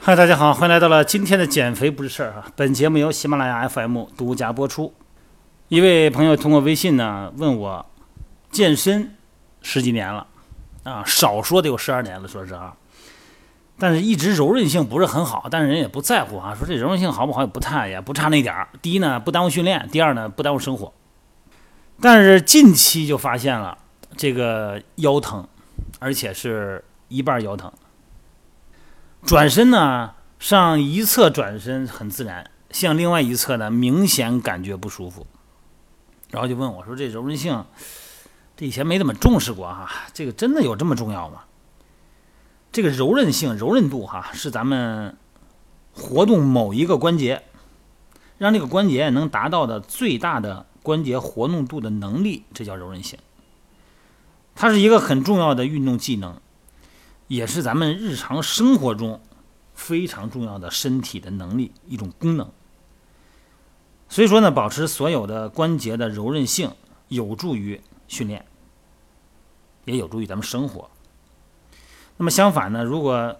嗨，大家好，欢迎来到了今天的减肥不是事儿啊。本节目由喜马拉雅 FM 独家播出。一位朋友通过微信呢问我，健身十几年了啊，少说得有十二年了，说实话。但是一直柔韧性不是很好，但是人也不在乎啊，说这柔韧性好不好也不太也不差那点儿。第一呢，不耽误训练；第二呢，不耽误生活。但是近期就发现了这个腰疼，而且是一半腰疼。转身呢，上一侧转身很自然，向另外一侧呢明显感觉不舒服，然后就问我说：“这柔韧性，这以前没怎么重视过哈，这个真的有这么重要吗？”这个柔韧性、柔韧度哈，是咱们活动某一个关节，让这个关节能达到的最大的关节活动度的能力，这叫柔韧性。它是一个很重要的运动技能。也是咱们日常生活中非常重要的身体的能力一种功能。所以说呢，保持所有的关节的柔韧性，有助于训练，也有助于咱们生活。那么相反呢，如果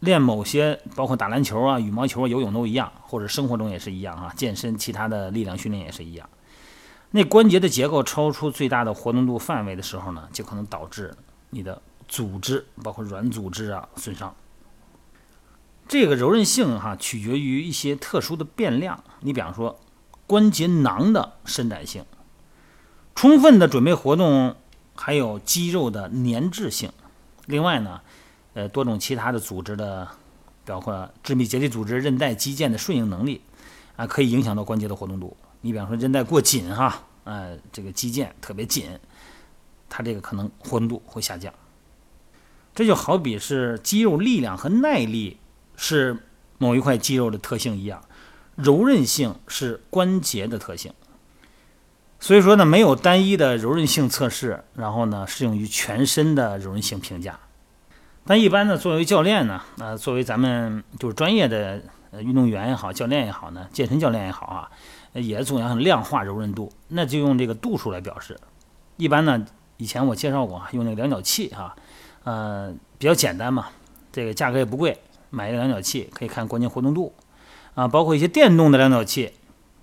练某些，包括打篮球啊、羽毛球、游泳都一样，或者生活中也是一样啊，健身其他的力量训练也是一样，那关节的结构超出最大的活动度范围的时候呢，就可能导致你的。组织包括软组织啊损伤，这个柔韧性哈取决于一些特殊的变量。你比方说关节囊的伸展性、充分的准备活动，还有肌肉的粘滞性。另外呢，呃，多种其他的组织的，包括致密结缔组织、韧带、肌腱的顺应能力啊，可以影响到关节的活动度。你比方说韧带过紧哈，呃，这个肌腱特别紧，它这个可能活动度会下降。这就好比是肌肉力量和耐力是某一块肌肉的特性一样，柔韧性是关节的特性。所以说呢，没有单一的柔韧性测试，然后呢，适用于全身的柔韧性评价。但一般呢，作为教练呢，呃，作为咱们就是专业的运动员也好，教练也好呢，健身教练也好啊，也总要量化柔韧度，那就用这个度数来表示。一般呢，以前我介绍过，用那个量角器哈。呃，比较简单嘛，这个价格也不贵，买一个量角器可以看关节活动度，啊，包括一些电动的量角器，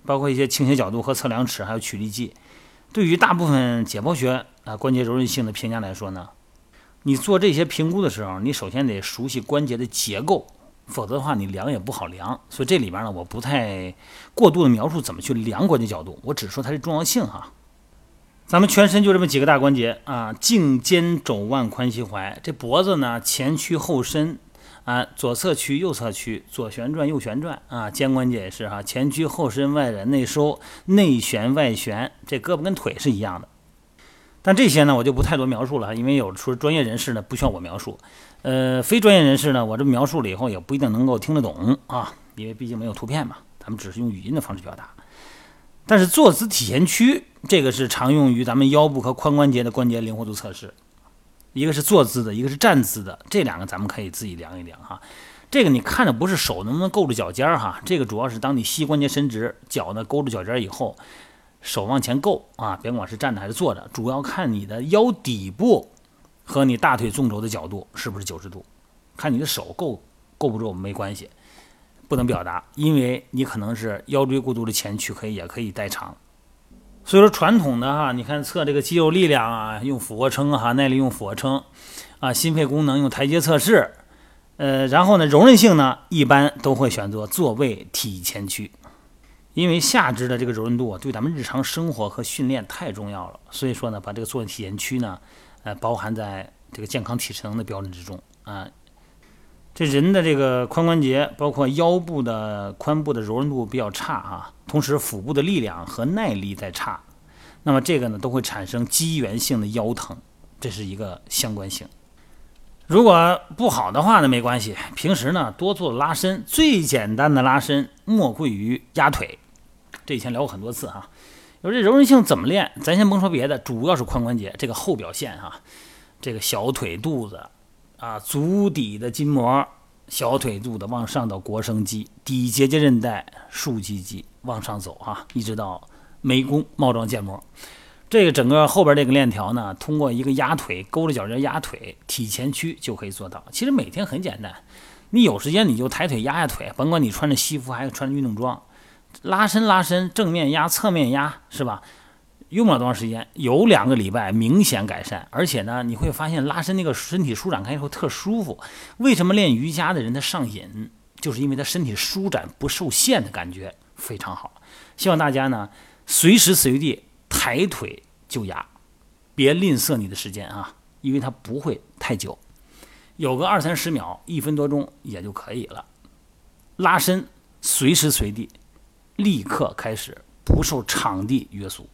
包括一些倾斜角度和测量尺，还有曲力计。对于大部分解剖学啊关节柔韧性的评价来说呢，你做这些评估的时候，你首先得熟悉关节的结构，否则的话你量也不好量。所以这里边呢，我不太过度的描述怎么去量关节角度，我只说它的重要性哈。咱们全身就这么几个大关节啊，颈肩肘腕髋膝踝。这脖子呢，前屈后伸啊，左侧屈右侧屈，左旋转右旋转啊。肩关节也是哈，前屈后伸，外展内收，内旋外旋。这胳膊跟腿是一样的。但这些呢，我就不太多描述了，因为有的时候专业人士呢不需要我描述。呃，非专业人士呢，我这描述了以后也不一定能够听得懂啊，因为毕竟没有图片嘛，咱们只是用语音的方式表达。但是坐姿体前屈，这个是常用于咱们腰部和髋关节的关节灵活度测试。一个是坐姿的，一个是站姿的，这两个咱们可以自己量一量哈。这个你看着不是手能不能够住脚尖儿哈，这个主要是当你膝关节伸直，脚呢勾住脚尖儿以后，手往前够啊，别管是站着还是坐着，主要看你的腰底部和你大腿纵轴的角度是不是九十度，看你的手够够不够没关系。不能表达，因为你可能是腰椎过度的前屈，可以也可以代偿。所以说传统的哈，你看测这个肌肉力量啊，用俯卧撑哈，耐力用俯卧撑啊，心肺功能用台阶测试，呃，然后呢，柔韧性呢，一般都会选择坐位体前屈，因为下肢的这个柔韧度啊，对咱们日常生活和训练太重要了。所以说呢，把这个坐位体前屈呢，呃，包含在这个健康体适能的标准之中啊。这人的这个髋关节，包括腰部的髋部的柔韧度比较差啊，同时腹部的力量和耐力在差，那么这个呢都会产生肌源性的腰疼，这是一个相关性。如果不好的话呢，没关系，平时呢多做拉伸，最简单的拉伸莫过于压腿，这以前聊过很多次哈。有这柔韧性怎么练？咱先甭说别的，主要是髋关节这个后表现哈，这个小腿肚子。啊，足底的筋膜、小腿肚子往上到腘绳肌、底结节韧带、竖脊肌往上走哈，一直到眉弓、帽状腱膜，这个整个后边这个链条呢，通过一个压腿，勾着脚尖压腿，体前屈就可以做到。其实每天很简单，你有时间你就抬腿压压腿，甭管你穿着西服还是穿着运动装，拉伸拉伸，正面压、侧面压，是吧？用不了多长时间，有两个礼拜明显改善，而且呢，你会发现拉伸那个身体舒展开以后特舒服。为什么练瑜伽的人他上瘾？就是因为他身体舒展不受限的感觉非常好。希望大家呢，随时随地抬腿就压，别吝啬你的时间啊，因为它不会太久，有个二三十秒、一分多钟也就可以了。拉伸随时随地，立刻开始，不受场地约束。